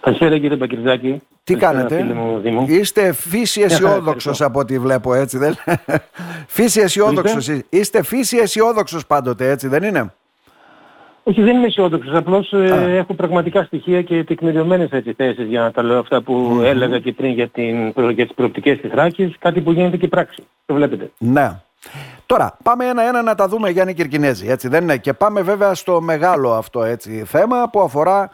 Καλησπέρα κύριε Μπακυρδάκη. Τι κάνετε, είστε φύση αισιόδοξος από ό,τι βλέπω έτσι δεν Φύση αισιόδοξος. Είστε; φύση αισιόδοξος πάντοτε έτσι δεν είναι; Όχι, δεν είμαι αισιόδοξος. Απλώς ε, έχω πραγματικά στοιχεία και τεκμηριωμένες θέσεις για να τα λέω αυτά που έλεγα και πριν για, την, για τις προοπτικές της Θράκης. Κάτι που γίνεται και πράξη. Το βλέπετε. Ναι. Τώρα, πάμε ένα-ένα να τα δούμε Γιάννη Κυρκινέζη, έτσι δεν είναι; Και πάμε βέβαια στο μεγάλο αυτό έτσι, θέμα που αφορά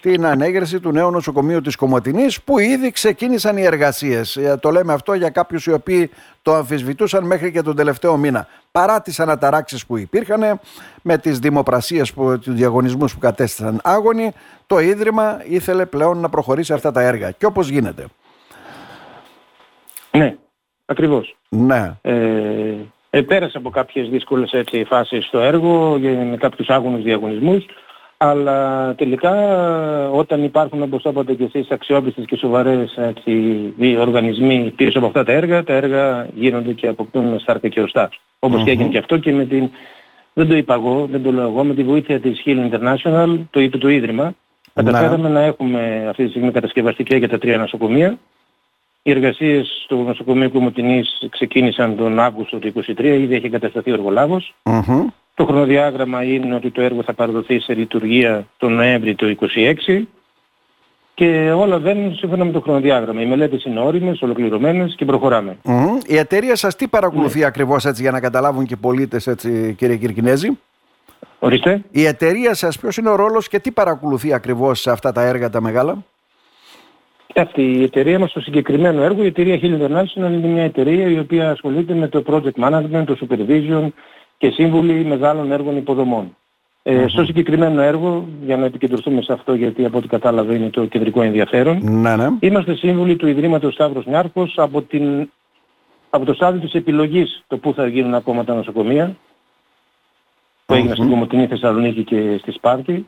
την ανέγερση του νέου νοσοκομείου της Κομωτινής που ήδη ξεκίνησαν οι εργασίες. Ε, το λέμε αυτό για κάποιους οι οποίοι το αμφισβητούσαν μέχρι και τον τελευταίο μήνα. Παρά τις αναταράξεις που υπήρχαν με τις δημοπρασίες, που, τους διαγωνισμούς που κατέστησαν άγωνοι, το Ίδρυμα ήθελε πλέον να προχωρήσει αυτά τα έργα. Και όπως γίνεται. Ναι, ακριβώς. Ναι. Ε, ε, πέρασε από κάποιες δύσκολες έτσι, φάσεις στο έργο, με κάποιους άγωνους διαγωνισμούς, αλλά τελικά όταν υπάρχουν όπως το είπατε και εσείς αξιόπιστες και σοβαρές έτσι, οργανισμοί πίσω από αυτά τα έργα, τα έργα γίνονται και αποκτούν στάρκα και οστά. Όπως και έγινε και αυτό και με την, δεν το είπα εγώ, δεν το λέω εγώ, με τη βοήθεια της Hill International, το είπε το Ίδρυμα, καταφέραμε να έχουμε αυτή τη στιγμή κατασκευαστική για τα τρία νοσοκομεία. Οι εργασίες στο νοσοκομείο Κομωτινής ξεκίνησαν τον Αύγουστο του 2023, ήδη έχει εγκατασταθεί ο εργολάβος. Το χρονοδιάγραμμα είναι ότι το έργο θα παραδοθεί σε λειτουργία τον Νοέμβρη του 2026 και όλα βαίνουν σύμφωνα με το χρονοδιάγραμμα. Οι μελέτες είναι όριμες, ολοκληρωμένες και προχωράμε. Η εταιρεία σας τι παρακολουθεί ναι. ακριβώς έτσι για να καταλάβουν και οι πολίτες έτσι κύριε Κυρκινέζη; Ορίστε. Η εταιρεία σας ποιος είναι ο ρόλος και τι παρακολουθεί ακριβώς σε αυτά τα έργα τα μεγάλα; Αυτή η εταιρεία μας στο συγκεκριμένο έργο, η εταιρεία Hill International είναι μια εταιρεία η οποία ασχολείται με το project management, το supervision και σύμβουλοι μεγάλων έργων υποδομών. Ε, στο συγκεκριμένο έργο, για να επικεντρωθούμε σε αυτό γιατί από ό,τι κατάλαβα είναι το κεντρικό ενδιαφέρον, ναι, ναι. είμαστε σύμβουλοι του Ιδρύματος Σταύρος Νιάρχος από, την, από το στάδιο της επιλογής το πού θα γίνουν ακόμα τα νοσοκομεία που έγιναν στην Κομωτινή Θεσσαλονίκη και στη Σπάρτη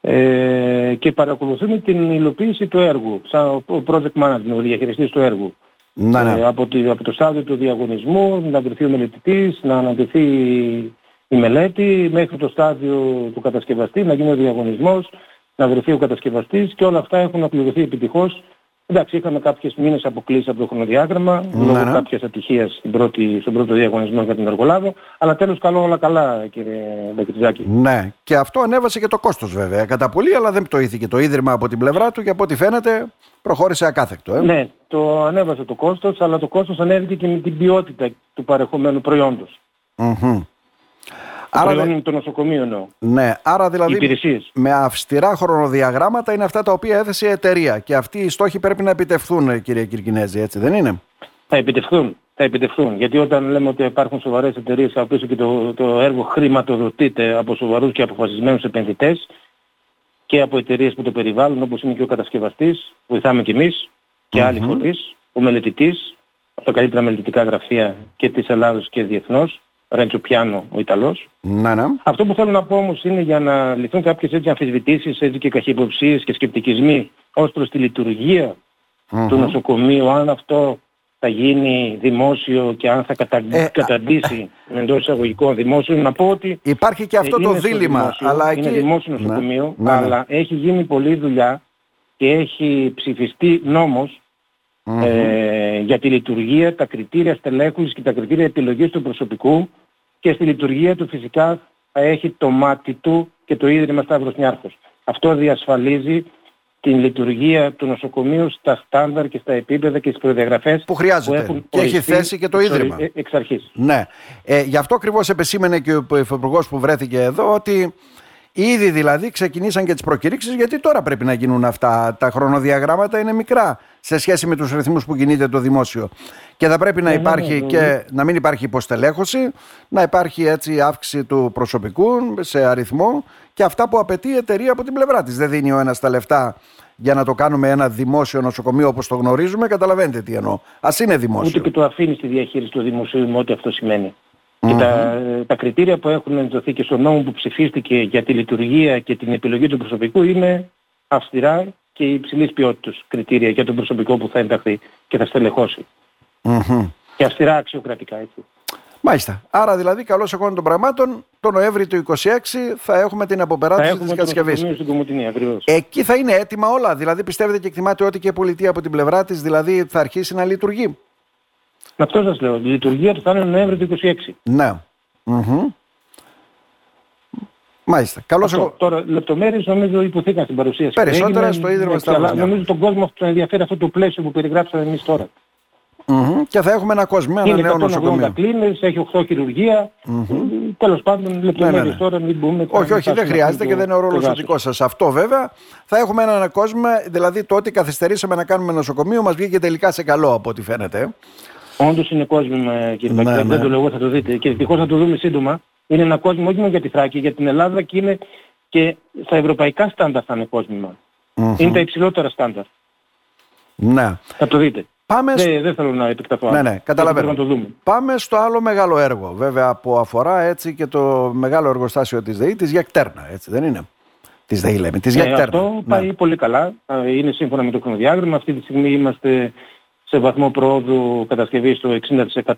ε, και παρακολουθούμε την υλοποίηση του έργου, σαν ο project manager, ο διαχειριστής του έργου. Ναι, ναι. Ε, από, τη, από το στάδιο του διαγωνισμού, να βρεθεί ο μελετητής, να αναδεθεί η μελέτη, μέχρι το στάδιο του κατασκευαστή, να γίνει ο διαγωνισμός, να βρεθεί ο κατασκευαστής και όλα αυτά έχουν απληρωθεί επιτυχώς Εντάξει, είχαμε κάποιες μήνες αποκλήσεις από το χρονοδιάγραμμα, ναι, λόγω ναι. κάποιας ατυχίας στην πρώτη, στον πρώτο διαγωνισμό για τον εργολάβο, αλλά τέλος καλό όλα καλά κύριε Μπεκριτζάκη. Ναι, και αυτό ανέβασε και το κόστος βέβαια κατά πολύ, αλλά δεν πτωήθηκε το Ίδρυμα από την πλευρά του και από ό,τι φαίνεται προχώρησε ακάθεκτο. Ε; Ναι, το ανέβασε το κόστος, αλλά το κόστος ανέβηκε και με την ποιότητα του παρεχομένου προϊόντος. Mm-hmm. Άρα είναι το νοσοκομείο εννοώ. Ναι, άρα δηλαδή με αυστηρά χρονοδιαγράμματα είναι αυτά τα οποία έθεσε η εταιρεία και αυτοί οι στόχοι πρέπει να επιτευχθούν κύριε Κυρκινέζη, έτσι δεν είναι; Θα επιτευχθούν. Θα επιτευχθούν. Γιατί όταν λέμε ότι υπάρχουν σοβαρές εταιρείες από πίσω και το, το έργο χρηματοδοτείται από σοβαρούς και αποφασισμένους επενδυτές και από εταιρείες που το περιβάλλουν όπως είναι και ο κατασκευαστής, βοηθάμε κι εμείς και άλλοι φορείς, ο μελετητής, από τα καλύτερα μελετητικά γραφεία και της Ελλάδος και διεθνώς, Ρέντσο Πιάνο ο Ιταλός. Να, ναι. Αυτό που θέλω να πω όμως είναι για να λυθούν κάποιες έτσι αμφισβητήσεις έτσι και καχυποψίες και σκεπτικισμοί ως προς τη λειτουργία του νοσοκομείου, αν αυτό θα γίνει δημόσιο και αν θα κατα... ε, καταντήσει ε, εντός εισαγωγικών δημόσιο, να πω ότι υπάρχει και αυτό το δίλημα. Δημόσιο, αλλά είναι δημόσιο ναι, νοσοκομείο, ναι, ναι, αλλά έχει γίνει πολλή δουλειά και έχει ψηφιστεί νόμος ε, για τη λειτουργία, τα κριτήρια στελέχωσης και τα κριτήρια επιλογής του προσωπικού και στη λειτουργία του φυσικά θα έχει το μάτι του και το Ίδρυμα Σταύρος Νιάρχος. Αυτό διασφαλίζει την λειτουργία του νοσοκομείου στα στάνταρ και στα επίπεδα και στις προδιαγραφές που χρειάζεται που και έχει θέση και το Ίδρυμα. Ε, εξ αρχής. Ναι. Ε, γι' αυτό ακριβώς επεσήμενε και ο Υφυπουργός που βρέθηκε εδώ ότι Ήδη δηλαδή ξεκινήσαν και τις προκηρύξεις, γιατί τώρα πρέπει να γίνουν αυτά. Τα χρονοδιαγράμματα είναι μικρά σε σχέση με τους ρυθμούς που κινείται το δημόσιο. Και θα πρέπει να ναι, ναι, υπάρχει ναι, και να μην υπάρχει υποστελέχωση, να υπάρχει έτσι αύξηση του προσωπικού σε αριθμό και αυτά που απαιτεί η εταιρεία από την πλευρά της. Δεν δίνει ο ένας τα λεφτά για να το κάνουμε ένα δημόσιο νοσοκομείο όπως το γνωρίζουμε. Καταλαβαίνετε τι εννοώ. Α είναι δημόσιο. Ούτε και το αφήνεις στη διαχείριση του δημοσίου με ό,τι αυτό σημαίνει. Και τα, τα κριτήρια που έχουν ενδοθεί και στο νόμο που ψηφίστηκε για τη λειτουργία και την επιλογή του προσωπικού είναι αυστηρά και υψηλής ποιότητας κριτήρια για τον προσωπικό που θα ενταχθεί και θα στελεχώσει. Και αυστηρά αξιοκρατικά έτσι. Μάλιστα. Άρα δηλαδή καλώς εγώ των πραγμάτων το Νοέμβρη του 26 θα έχουμε την αποπεράτωση της κατασκευής. Εκεί θα είναι έτοιμα όλα. Δηλαδή πιστεύετε και εκτιμάτε ότι και η πολιτεία από την πλευρά της δηλαδή θα αρχίσει να λειτουργεί. Αυτό σας λέω. Η λειτουργία του θα είναι Νοέμβρη του 26. Ναι. mm Μάλιστα. Καλώς εγώ. Τώρα λεπτομέρειες νομίζω υποθήκαν στην παρουσίαση. Περισσότερα στο Ίδρυμα Αλλά νομίζω τον κόσμο αυτό τον ενδιαφέρει αυτό το πλαίσιο που περιγράψαμε εμείς τώρα. Mm-hmm. Και θα έχουμε ένα κόσμο, ένα νέο νοσοκομείο. κλίνες, έχει 8 χειρουργία. Mm-hmm. Τέλος πάντων, λεπτομέρειες ναι, ναι, ναι. τώρα μην μπούμε. Όχι, όχι, δεν χρειάζεται και δεν είναι ο ρόλος ο δικός σας. Αυτό βέβαια θα έχουμε ένα κόσμο, δηλαδή το ότι καθυστερήσαμε να κάνουμε νοσοκομείο μας βγήκε τελικά σε καλό από ό,τι φαίνεται. Όντως είναι κόσμο, κύριε ναι, ναι. δεν το λέω, θα το δείτε. Και δυστυχώς θα το δούμε σύντομα. Είναι ένα κόσμο όχι μόνο για τη Θράκη, για την Ελλάδα και είναι και στα ευρωπαϊκά στάνταρ θα είναι κόσμημα. Mm-hmm. Είναι τα υψηλότερα στάνταρ. Ναι. Θα το δείτε. Πάμε... Δεν, δεν θέλω να επεκταθώ. Ναι, ναι, καταλαβαίνω. το δούμε. Πάμε στο άλλο μεγάλο έργο, βέβαια, που αφορά έτσι και το μεγάλο εργοστάσιο της ΔΕΗ, της Γεκτέρνα, έτσι δεν είναι; Της ΔΕΗ λέμε, της ε, Αυτό ναι. πάει πολύ καλά. Είναι σύμφωνα με το χρονοδιάγραμμα. Αυτή τη στιγμή είμαστε σε βαθμό προόδου κατασκευής στο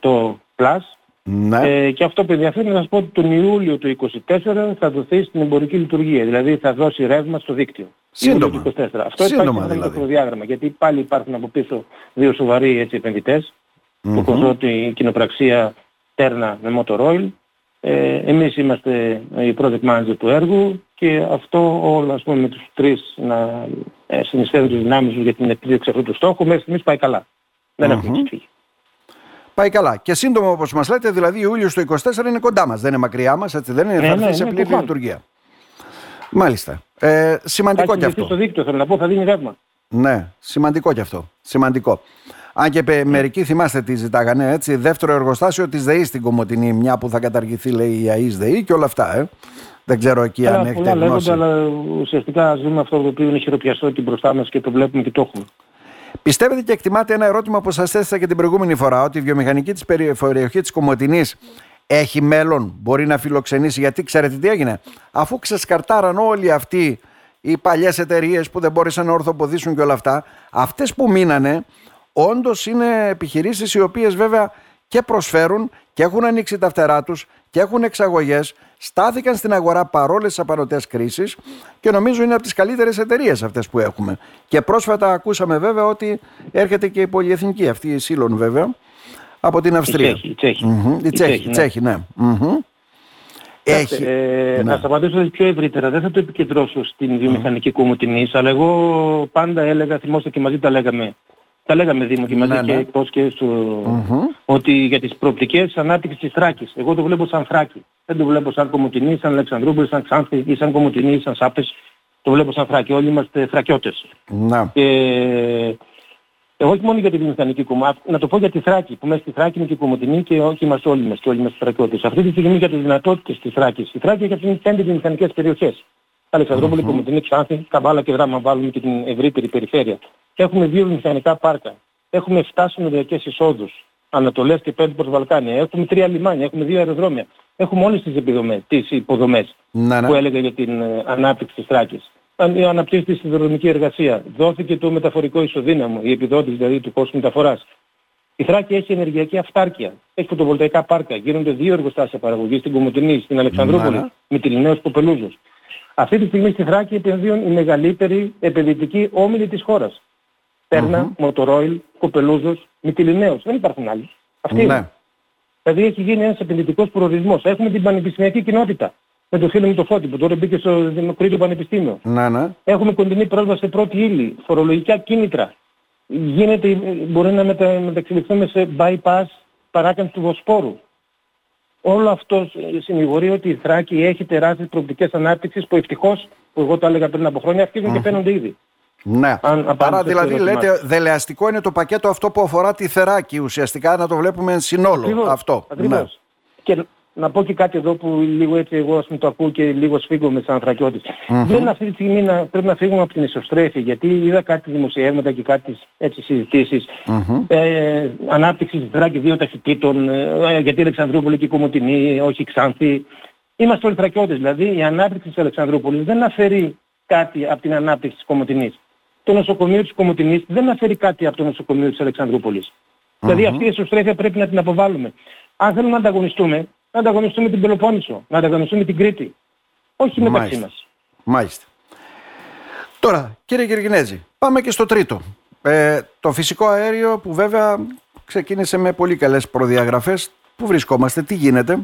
60% plus. Ναι. Ε, και αυτό που ενδιαφέρει να σας πω ότι τον Ιούλιο του 2024 θα δοθεί στην εμπορική λειτουργία. Δηλαδή θα δώσει ρεύμα στο δίκτυο. Σύντομα. 24. Αυτό Σύντομα, υπάρχει δηλαδή. το διάγραμμα. Γιατί πάλι υπάρχουν από πίσω δύο σοβαροί έτσι, επενδυτές. Mm-hmm. Το κονσόρτι, η κοινοπραξία Τέρνα με Motoroil. Ε, εμείς είμαστε οι project manager του έργου και αυτό όλο ας πούμε με τους τρεις να ε, συνεισφέρουν τις δυνάμεις για την επίδειξη αυτού του στόχου μέχρι στιγμής πάει καλά. Δεν mm-hmm. έχουμε ξεφύγει. Πάει καλά. Και σύντομα όπως μας λέτε, δηλαδή Ιούλιος του 24 είναι κοντά μας. Δεν είναι μακριά μας, έτσι δεν είναι; Ε, θα έρθει ναι, σε πλήρη λειτουργία. Μάλιστα. Ε, σημαντικό κι αυτό. στο δίκτυο θέλω να πω, θα δίνει ρεύμα. Ναι, σημαντικό κι αυτό. Σημαντικό. Αν και ναι. μερικοί θυμάστε τι ζητάγανε, έτσι. Δεύτερο εργοστάσιο της ΔΕΗ στην Κομωτινή, μια που θα καταργηθεί, λέει η ΑΕΣ ΔΕΗ και όλα αυτά. Ε. Δεν ξέρω εκεί αν έχετε γνώση. αλλά ουσιαστικά ζούμε αυτό το οποίο είναι χειροπιαστό και μπροστά μας και το βλέπουμε και το έχουμε. Πιστεύετε και εκτιμάτε ένα ερώτημα που σας έθεσα και την προηγούμενη φορά, ότι η βιομηχανική της περιοχή της Κομωτινής έχει μέλλον, μπορεί να φιλοξενήσει, γιατί ξέρετε τι έγινε; Αφού ξεσκαρτάραν όλοι αυτοί οι παλιές εταιρείες που δεν μπόρεσαν να ορθοποδήσουν και όλα αυτά, αυτές που μείνανε, όντως είναι επιχειρήσεις οι οποίες βέβαια και προσφέρουν και έχουν ανοίξει τα φτερά τους και έχουν εξαγωγές, στάθηκαν στην αγορά παρόλες τις απανοτές κρίσεις και νομίζω είναι από τις καλύτερες εταιρείες αυτές που έχουμε. Και πρόσφατα ακούσαμε βέβαια ότι έρχεται και η πολυεθνική, αυτή η Σίλων βέβαια, από την Αυστρία. Η Τσέχη. Η Τσέχη, η Τσέχη, ναι. Έχει. Ε, ναι. Να σας απαντήσω πιο ευρύτερα. Δεν θα το επικεντρώσω στην βιομηχανική κομμωτινή, αλλά εγώ πάντα έλεγα, θυμόστε και μαζί τα λέγαμε, τα λέγαμε Δήμο και μαζί ναι, και ναι. εκτός και στο, ότι για τις προοπτικές ανάπτυξης της Θράκης. Εγώ το βλέπω σαν Θράκη. Δεν το βλέπω σαν Κομωτινή, σαν Αλεξανδρούπολη, σαν Ξάνθη ή σαν Κομωτινή ή σαν Σάπες. Το βλέπω σαν Θράκη. Όλοι είμαστε Θρακιώτες. Να. Και εγώ όχι μόνο για τη βιομηχανική κομμάτι, να το πω για τη Θράκη, που μέσα στη Θράκη είναι και η Κομωτινή και όχι είμαστε όλοι μας και όλοι είμαστε Θρακιώτες. Αυτή τη στιγμή για τις δυνατότητες της Θράκης. Η Θράκη έχει αυτήν πέντε βιομηχανικές περιοχές. Αλεξανδρούπολη, mm-hmm. Κομωτινή, Ξάνθη, Καβάλα και Δράμα βάλουμε και την ευρύτερη περιφέρεια. Έχουμε δύο μηχανικά πάρκα. Έχουμε 7 συνοδιακές εισόδους. Ανατολές και πέντε προς Βαλκάνια. Έχουμε τρία λιμάνια, έχουμε δύο αεροδρόμια. Έχουμε όλες τις, επιδομές, τις υποδομές να, που έλεγα για την ε, ανάπτυξη της Θράκης. Αναπτύσσεται στη δρομική εργασία. Δόθηκε το μεταφορικό ισοδύναμο, η επιδότηση δηλαδή του κόσμου μεταφοράς. Η Θράκη έχει ενεργειακή αυτάρκεια. Έχει φωτοβολταϊκά πάρκα. Γίνονται δύο εργοστάσια παραγωγής στην Κομωτινή, στην Αλεξανδρούπολη, με την Λινέος Κοπελούζος. Αυτή τη στιγμή στη Θράκη επενδύουν οι μεγαλύτεροι επενδυτικοί όμιλοι της χώρας. Τέρνα, mm-hmm. Μοτορόιλ, Κοπελούζος, Μητυλινέος. Δεν υπάρχουν άλλοι. Αυτοί είναι. Ναι. Δηλαδή έχει γίνει ένας επενδυτικός προορισμός. Έχουμε την πανεπιστημιακή κοινότητα. Με το φίλο μου το Φώτη που τώρα μπήκε στο Δημοκρίτιο Πανεπιστήμιο. Ναι, ναι. Έχουμε κοντινή πρόσβαση σε πρώτη ύλη, φορολογικά κίνητρα. Γίνεται, μπορεί να μετα, μεταξελιχθούμε σε bypass παράκαμψη του Βοσπόρου. Όλο αυτό συνηγορεί ότι η Θράκη έχει τεράστιες προοπτικές ανάπτυξης που ευτυχώς, που εγώ το έλεγα πριν από χρόνια, αρχίζουν mm. και φαίνονται ήδη. Ναι. Αν Άρα δηλαδή λέτε δελεαστικό είναι το πακέτο αυτό που αφορά τη Θεράκη ουσιαστικά να το βλέπουμε εν συνόλο ακριβώς, αυτό. Ακριβώς. Ναι. Και να πω και κάτι εδώ που λίγο έτσι εγώ ας το ακούω και λίγο σφίγγομαι σαν ανθρακιώτης. Mm-hmm. Δεν αυτή τη στιγμή να, πρέπει να φύγουμε από την ισοστρέφη γιατί είδα κάτι δημοσιεύματα και κάτι έτσι συζητήσεις. Mm-hmm. Ε, ανάπτυξης της Θράκη δύο ταχυτήτων, ε, γιατί η Αλεξανδρούπολη και η Κομωτινή, όχι η Ξάνθη. Είμαστε όλοι θρακιώτες, δηλαδή η ανάπτυξη της Αλεξανδρούπολης δεν αφαιρεί κάτι από την ανάπτυξη της Κομωτινής το νοσοκομείο της Κομωτινής δεν αφαιρεί κάτι από το νοσοκομείο της Αλεξανδρούπολης. Mm-hmm. Δηλαδή αυτή η εσωστρέφεια πρέπει να την αποβάλουμε. Αν θέλουμε να ανταγωνιστούμε, να ανταγωνιστούμε την Πελοπόννησο, να ανταγωνιστούμε την Κρήτη. Όχι μεταξύ Μάλιστα. μας. Μάλιστα. Τώρα, κύριε Κυργινέζη, πάμε και στο τρίτο. Ε, το φυσικό αέριο που βέβαια ξεκίνησε με πολύ καλές προδιαγραφές. Πού βρισκόμαστε, τι γίνεται;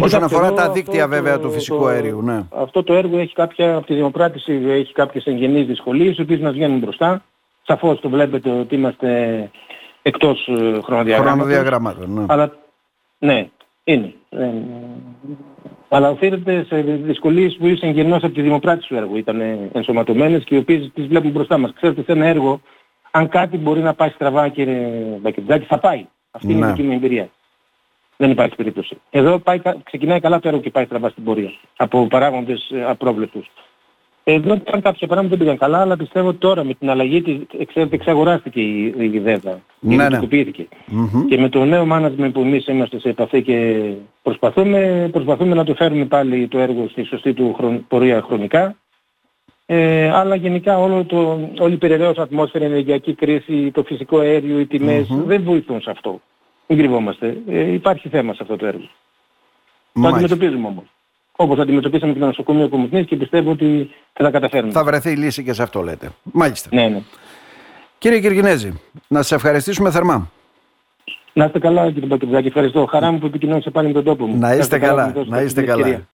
Όσον Κοιτάξτε, αφορά εδώ τα αυτό δίκτυα βέβαια το- του φυσικού το- αερίου, ναι. Αυτό το έργο έχει κάποια, από τη δημοπράτηση έχει κάποιες εγγενείς δυσκολίες, οι οποίες μας βγαίνουν μπροστά. Σαφώς το βλέπετε ότι είμαστε εκτός ε, χρονοδιαγράμματος. Χρονοδιαγραμμάτων, ναι. Αλλά ναι, είναι. Ε, αλλά οφείλεται σε δυσκολίες που ήσαν γεννός από τη δημοπράτηση του έργου. Ήταν ενσωματωμένες και οι οποίες τις βλέπουν μπροστά μας. Ξέρετε, σε ένα έργο, αν κάτι μπορεί να πάει στραβά, κύριε Μπακετζάκη, θα πάει. Αυτή είναι Ναι. η δική μου εμπειρία. Δεν υπάρχει περίπτωση. Εδώ πάει, κα- ξεκινάει καλά το έργο και πάει στραβά στην πορεία. Από παράγοντες ε, απρόβλεπτους. Εδώ ήταν κάποια πράγματα δεν πήγαν καλά, αλλά πιστεύω ότι τώρα με την αλλαγή της, ξέρετε, εξαγοράστηκε η, η ΔΕΔΑ. Ναι, ναι. Ιδιωτικοποιήθηκε. Μμμ. Και με το νέο management που εμείς είμαστε σε επαφή και προσπαθούμε, προσπαθούμε να το φέρουμε πάλι το έργο στη σωστή του χρον- πορεία χρονικά. Ε, αλλά γενικά όλο το, όλη η περιραίωση ατμόσφαιρα, η ενεργειακή κρίση, το φυσικό αέριο, οι τιμες δεν βοηθούν σε αυτό. Μην κρυβόμαστε. Ε, υπάρχει θέμα σε αυτό το έργο. Το Μάλιστα. αντιμετωπίζουμε όμως. Όπως αντιμετωπίσαμε και το νοσοκομείο Κομιτνής και πιστεύω ότι θα τα καταφέρουμε. Θα βρεθεί λύση και σε αυτό λέτε. Μάλιστα. Ναι, ναι. Κύριε Κυργινέζη, να σας ευχαριστήσουμε θερμά. Να είστε καλά κύριε Μπακετζάκη. Ευχαριστώ. Χαρά μου που επικοινώνησα πάλι με τον τόπο μου. Να είστε ευχαριστώ καλά, που μου δώσατε να είστε αυτή την καλά. ευκαιρία.